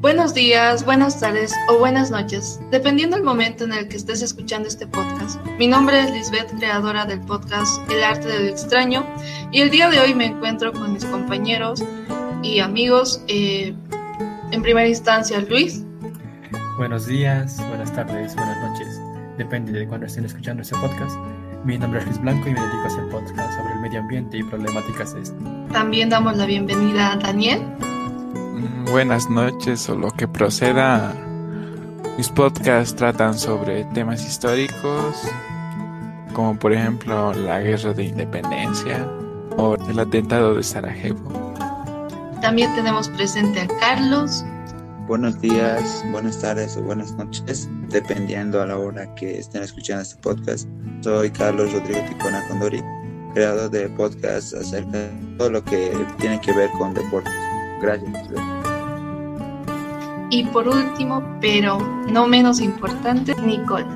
Buenos días, buenas tardes o buenas noches, dependiendo del momento en el que estés escuchando este podcast. Mi nombre es Lisbeth, creadora del podcast El arte del extraño, y el día de hoy me encuentro con mis compañeros y amigos. Eh, en primera instancia, Luis. Buenos días, buenas tardes, buenas noches, depende de cuándo estén escuchando este podcast. Mi nombre es Luis Blanco y me dedico a hacer podcast sobre el medio ambiente y problemáticas de este. También damos la bienvenida a Daniel. Buenas noches o lo que proceda. Mis podcasts tratan sobre temas históricos, como por ejemplo la guerra de independencia o el atentado de Sarajevo. También tenemos presente a Carlos. Buenos días, buenas tardes o buenas noches, dependiendo a la hora que estén escuchando este podcast. Soy Carlos Rodrigo Ticona Condori, creador de podcasts acerca de todo lo que tiene que ver con deportes. Gracias. Y por último, pero no menos importante, Nicole.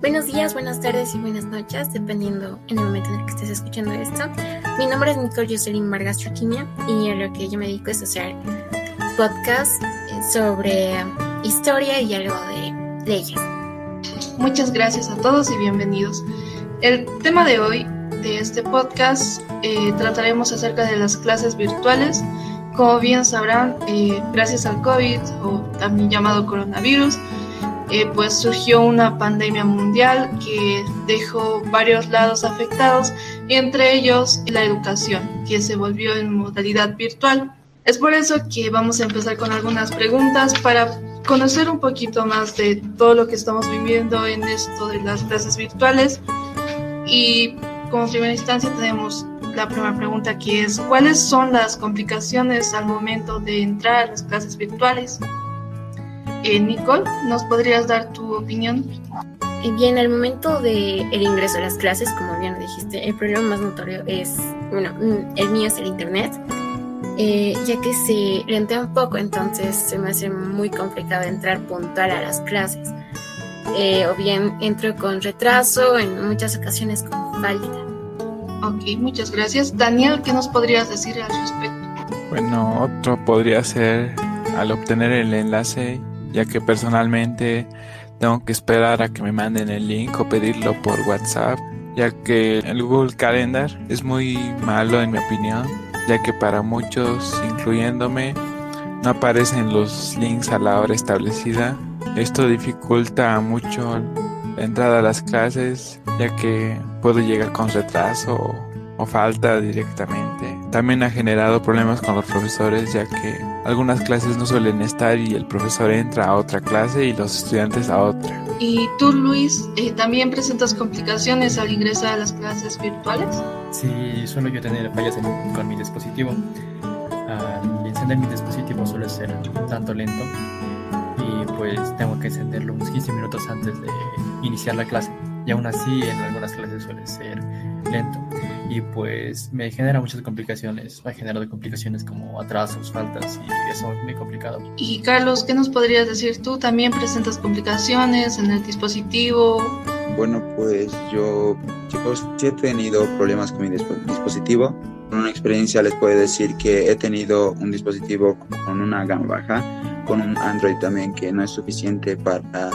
Buenos días, buenas tardes y buenas noches, dependiendo en el momento en el que estés escuchando esto. Mi nombre es Nicole Jocelyn Vargas Truquiña y a lo que yo me dedico es hacer podcast sobre historia y algo de leyes. Muchas gracias a todos y bienvenidos. El tema de hoy de este podcast eh, trataremos acerca de las clases virtuales como bien sabrán, eh, gracias al COVID o también llamado coronavirus, eh, pues surgió una pandemia mundial que dejó varios lados afectados y entre ellos la educación, que se volvió en modalidad virtual. Es por eso que vamos a empezar con algunas preguntas para conocer un poquito más de todo lo que estamos viviendo en esto de las clases virtuales. Y como primera instancia tenemos la primera pregunta que es, ¿cuáles son las complicaciones al momento de entrar a las clases virtuales? Eh, Nicole, ¿nos podrías dar tu opinión? Eh, bien, al momento del el ingreso a las clases, como bien dijiste, el problema más notorio es, bueno, mm, el mío es el Internet, eh, ya que se lentea un poco, entonces se me hace muy complicado entrar puntual a las clases. o bien entro con retraso, en muchas ocasiones con falta. Ok, muchas gracias. Daniel, ¿qué nos podrías decir al respecto? Bueno, otro podría ser al obtener el enlace, ya que personalmente tengo que esperar a que me manden el link o pedirlo por WhatsApp, ya que el Google Calendar es muy malo en mi opinión, ya que para muchos, incluyéndome, no aparecen los links a la hora establecida. Esto dificulta mucho entrada a las clases, ya que puedo llegar con retraso o, falta directamente. También ha generado problemas con los profesores, ya que algunas clases no suelen estar y el profesor entra a otra clase y los estudiantes a otra. ¿Y tú, Luis, eh, también presentas complicaciones al ingresar a las clases virtuales? Sí, suelo yo tener fallas con mi dispositivo. Al encender mi dispositivo suele ser un tanto lento y pues tengo que encenderlo unos 15 minutos antes de iniciar la clase. Y aún así en algunas clases suele ser lento. Y pues me genera muchas complicaciones, me ha generado complicaciones como atrasos, faltas y eso es muy complicado. Y Carlos, ¿qué nos podrías decir tú? ¿También presentas complicaciones en el dispositivo? Bueno, pues yo, chicos, sí he tenido problemas con mi dispositivo. Con una experiencia les puedo decir que he tenido un dispositivo con una gama baja, con un Android también que no es suficiente para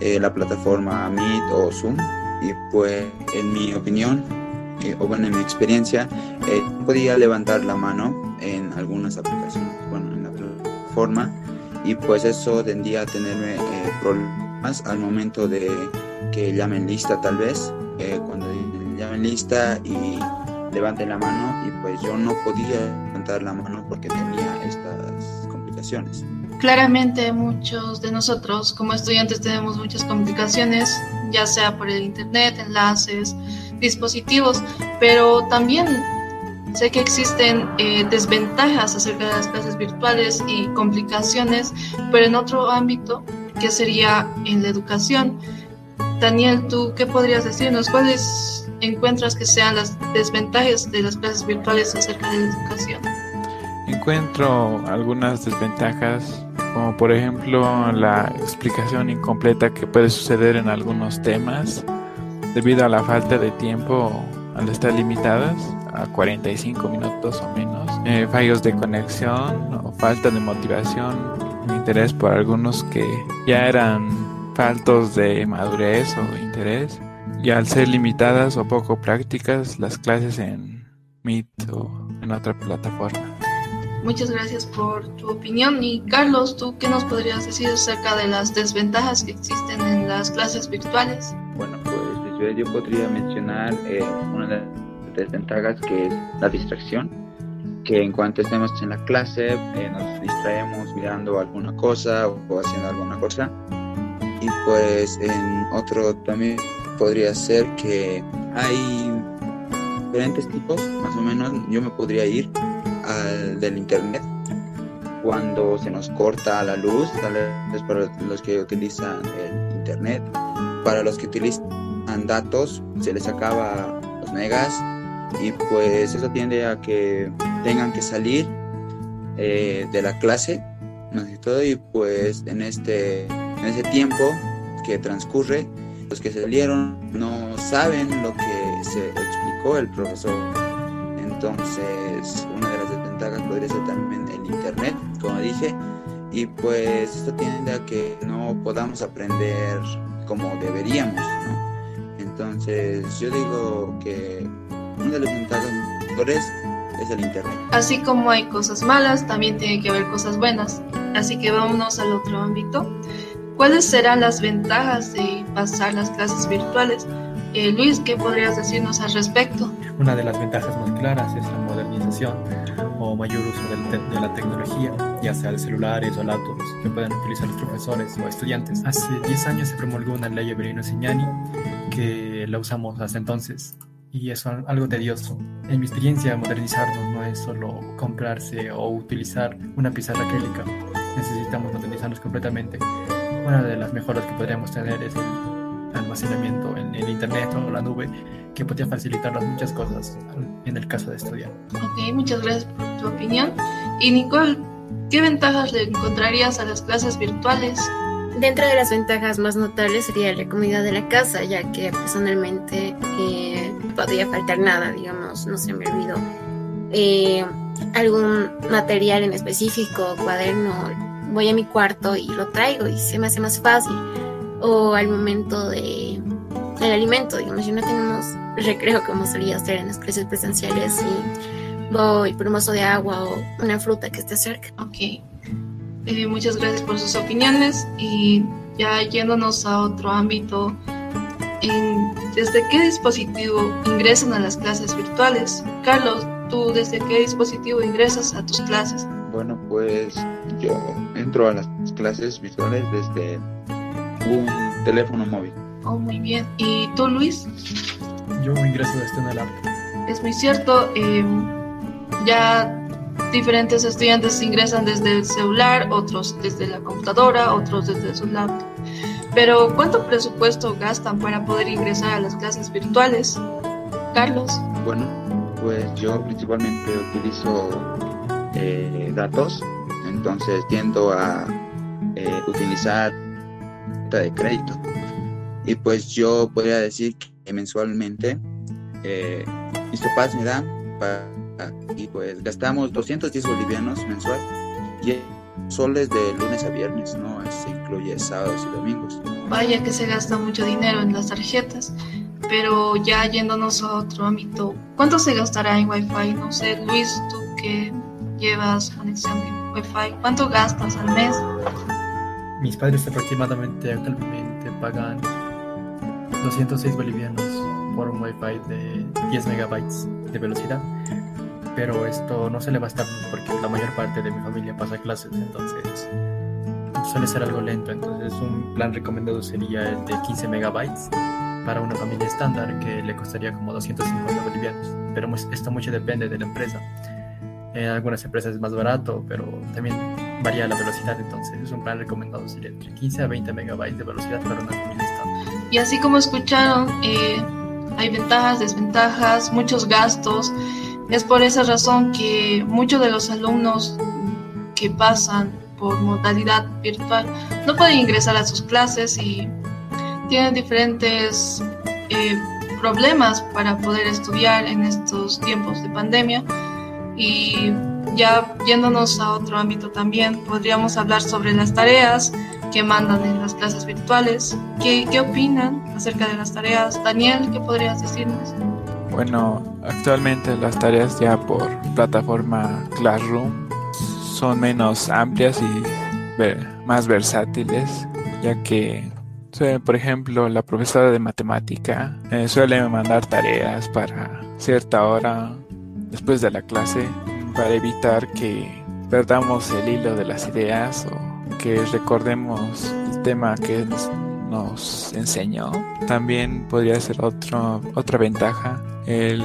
eh, la plataforma Meet o Zoom. Y pues en mi opinión eh, o bueno en mi experiencia eh, podía levantar la mano en algunas aplicaciones bueno en la plataforma. Y pues eso tendría a tenerme problemas al momento de que llamen lista tal vez. Cuando llamen lista y levanten la mano y pues yo no podía levantar la mano porque tenía estas complicaciones. Claramente muchos de nosotros como estudiantes tenemos muchas complicaciones, ya sea por el internet, enlaces, dispositivos, pero también sé que existen eh, desventajas acerca de las clases virtuales y complicaciones, pero en otro ámbito que sería en la educación. Daniel, ¿tú qué podrías decirnos? ¿Cuáles encuentras que sean las desventajas de las clases virtuales acerca de la educación? Encuentro algunas desventajas como por ejemplo la explicación incompleta que puede suceder en algunos temas debido a la falta de tiempo al estar limitadas a 45 minutos o menos, eh, fallos de conexión o falta de motivación interés por algunos que ya eran faltos de madurez o interés y al ser limitadas o poco prácticas las clases en Meet o en otra plataforma. Muchas gracias por tu opinión. Y Carlos, ¿tú qué nos podrías decir acerca de las desventajas que existen en las clases virtuales? Bueno, pues yo podría mencionar eh, una de las desventajas que es la distracción, que en cuanto estemos en la clase eh, nos distraemos mirando alguna cosa o haciendo alguna cosa. Y pues en otro también podría ser que hay diferentes tipos, más o menos yo me podría ir al del internet. Cuando se nos corta la luz, tal vez para los que utilizan el internet, para los que utilizan datos se les acaba los megas y pues eso tiende a que tengan que salir eh, de la clase todo y pues en este en ese tiempo que transcurre los que salieron no saben lo que se explicó el profesor. Entonces una de podría ser también el internet como dije y pues esto tiende a que no podamos aprender como deberíamos ¿no? entonces yo digo que una de las ventajas es el internet así como hay cosas malas también tiene que haber cosas buenas así que vámonos al otro ámbito ¿Cuáles serán las ventajas de pasar las clases virtuales? Eh, Luis, ¿qué podrías decirnos al respecto? Una de las ventajas más claras es la modernización o mayor uso de la tecnología, ya sea de celulares o laptops que puedan utilizar los profesores o estudiantes. Hace 10 años se promulgó una ley Everino Signani que la usamos hasta entonces y es algo tedioso. En mi experiencia, modernizarnos no es solo comprarse o utilizar una pizarra acrílica, necesitamos modernizarnos completamente una de las mejoras que podríamos tener es el almacenamiento en el internet o la nube que podría facilitarnos muchas cosas en el caso de estudiar. Ok, muchas gracias por tu opinión. Y Nicole, ¿qué ventajas le encontrarías a las clases virtuales? Dentro de las ventajas más notables sería la comodidad de la casa, ya que personalmente eh, podría faltar nada, digamos, no se me olvidó. Eh, algún material en específico, cuaderno, voy a mi cuarto y lo traigo y se me hace más fácil. O al momento de el alimento, digamos, si no tenemos recreo como solía hacer en las clases presenciales y voy por un vaso de agua o una fruta que esté cerca. Ok. Eh, muchas gracias por sus opiniones y ya yéndonos a otro ámbito, ¿desde qué dispositivo ingresan a las clases virtuales? Carlos, ¿tú desde qué dispositivo ingresas a tus clases? Bueno, pues yo entro a las clases virtuales desde un teléfono móvil. Oh, muy bien. ¿Y tú, Luis? Yo ingreso desde una laptop. Es muy cierto. Eh, ya diferentes estudiantes ingresan desde el celular, otros desde la computadora, otros desde su laptop. Pero, ¿cuánto presupuesto gastan para poder ingresar a las clases virtuales? Carlos. Bueno, pues yo principalmente utilizo eh, datos entonces tiendo a eh, utilizar de crédito. Y pues yo podría decir que mensualmente eh, mis papás me dan y pues gastamos 210 bolivianos mensual y soles de lunes a viernes, ¿no? Se incluye sábados y domingos. Vaya que se gasta mucho dinero en las tarjetas, pero ya yéndonos a otro ámbito, ¿cuánto se gastará en Wi-Fi? No sé, Luis, tú que llevas conexión de ¿Cuánto gastas al mes? Mis padres aproximadamente actualmente pagan 206 bolivianos por un wifi de 10 megabytes de velocidad. Pero esto no se le va a estar porque la mayor parte de mi familia pasa clases, entonces suele ser algo lento. Entonces un plan recomendado sería el de 15 megabytes para una familia estándar que le costaría como 250 bolivianos. Pero esto mucho depende de la empresa. En algunas empresas es más barato, pero también varía la velocidad, entonces es un plan recomendado sería entre 15 a 20 megabytes de velocidad para una familia estándar. Y así como escucharon, eh, hay ventajas, desventajas, muchos gastos. Es por esa razón que muchos de los alumnos que pasan por modalidad virtual no pueden ingresar a sus clases y tienen diferentes eh, problemas para poder estudiar en estos tiempos de pandemia y ya yéndonos a otro ámbito también, podríamos hablar sobre las tareas que mandan en las clases virtuales. ¿Qué, qué opinan acerca de las tareas? Daniel, ¿qué podrías decirnos? Bueno, actualmente las tareas ya por plataforma Classroom son menos amplias y más versátiles, ya que, por ejemplo, la profesora de matemática eh, suele mandar tareas para cierta hora después de la clase para evitar que perdamos el hilo de las ideas o que recordemos el tema que nos enseñó. También podría ser otro, otra ventaja el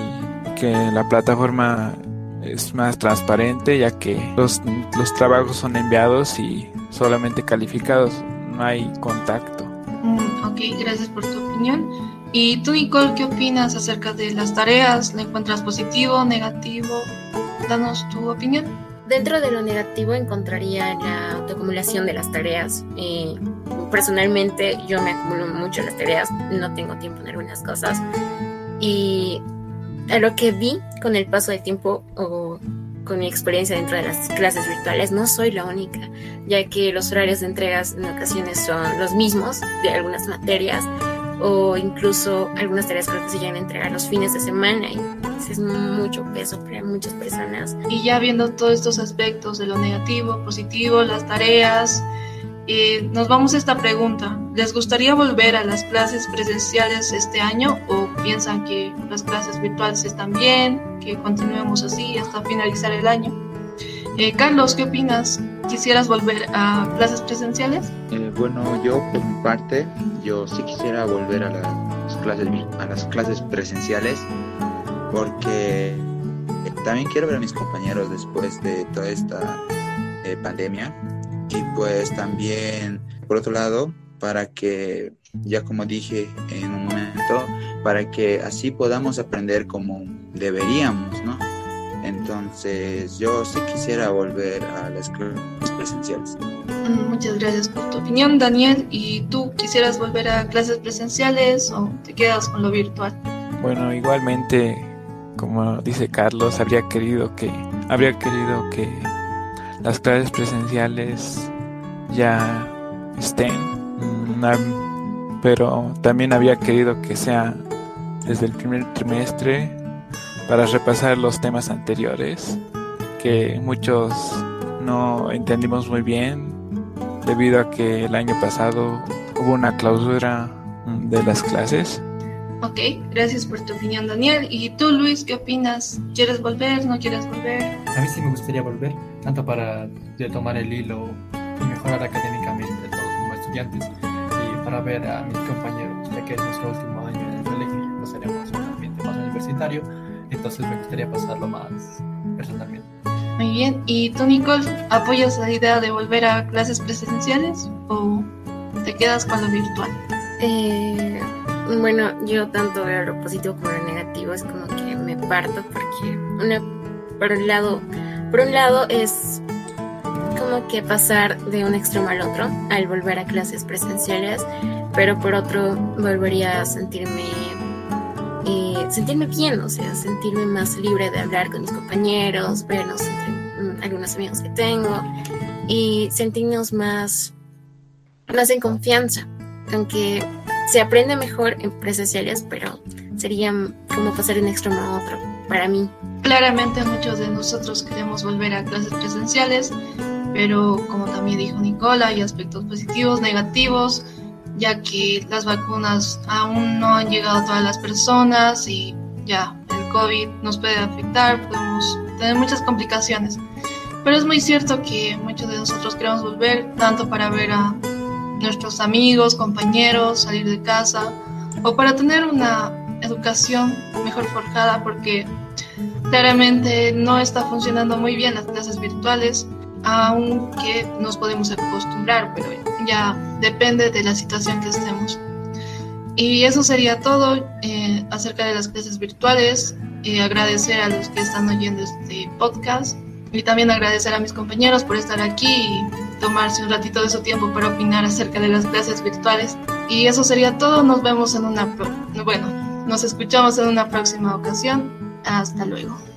que la plataforma es más transparente ya que los, los trabajos son enviados y solamente calificados, no hay contacto. Mm, ok, gracias por tu opinión. ¿Y tú, Nicole, qué opinas acerca de las tareas? ¿La encuentras positivo, negativo? Danos tu opinión. Dentro de lo negativo encontraría la autoacumulación de las tareas. Eh, personalmente yo me acumulo mucho las tareas, no tengo tiempo en algunas cosas. Y a lo que vi con el paso del tiempo o con mi experiencia dentro de las clases virtuales, no soy la única, ya que los horarios de entregas en ocasiones son los mismos de algunas materias o incluso algunas tareas que se llegan a entregar los fines de semana y es mucho peso para muchas personas. Y ya viendo todos estos aspectos de lo negativo, positivo, las tareas, eh, nos vamos a esta pregunta. ¿Les gustaría volver a las clases presenciales este año o piensan que las clases virtuales están bien, que continuemos así hasta finalizar el año? Eh, Carlos, ¿qué opinas? ¿Quisieras volver a clases presenciales? Eh, bueno, yo por mi parte, yo sí quisiera volver a las clases, a las clases presenciales porque también quiero ver a mis compañeros después de toda esta eh, pandemia y pues también por otro lado para que ya como dije en un momento para que así podamos aprender como deberíamos, ¿no? Entonces, yo sí quisiera volver a las clases presenciales. Muchas gracias por tu opinión, Daniel. ¿Y tú quisieras volver a clases presenciales o te quedas con lo virtual? Bueno, igualmente, como dice Carlos, habría querido que habría querido que las clases presenciales ya estén, mm, pero también había querido que sea desde el primer trimestre para repasar los temas anteriores que muchos no entendimos muy bien debido a que el año pasado hubo una clausura de las clases. Ok, gracias por tu opinión Daniel. ¿Y tú Luis, qué opinas? ¿Quieres volver? ¿No quieres volver? A mí sí me gustaría volver, tanto para retomar el hilo y mejorar académicamente todos como estudiantes y para ver a mis compañeros, ya que es nuestro último año en el colegio y no seremos un ambiente más universitario entonces me gustaría pasarlo más personalmente. Muy bien, ¿y tú Nicole, apoyas la idea de volver a clases presenciales o te quedas con lo virtual? Eh, bueno, yo tanto veo lo positivo como lo negativo, es como que me parto porque una, por un lado, por un lado es como que pasar de un extremo al otro al volver a clases presenciales, pero por otro volvería a sentirme eh, sentirme bien, o sea, sentirme más libre de hablar con mis compañeros, vernos entre mm, algunos amigos que tengo y sentirnos más, más en confianza, aunque se aprende mejor en presenciales, pero sería como pasar de un extremo a otro para mí. Claramente muchos de nosotros queremos volver a clases presenciales, pero como también dijo Nicola, hay aspectos positivos, negativos, ya que las vacunas aún no han llegado a todas las personas y ya el COVID nos puede afectar, podemos tener muchas complicaciones. Pero es muy cierto que muchos de nosotros queremos volver tanto para ver a nuestros amigos, compañeros, salir de casa o para tener una educación mejor forjada porque claramente no está funcionando muy bien las clases virtuales, aunque nos podemos acostumbrar, pero ya depende de la situación que estemos. Y eso sería todo eh, acerca de las clases virtuales. Eh, agradecer a los que están oyendo este podcast y también agradecer a mis compañeros por estar aquí y tomarse un ratito de su tiempo para opinar acerca de las clases virtuales. Y eso sería todo. Nos vemos en una, bueno, nos escuchamos en una próxima ocasión. Hasta luego.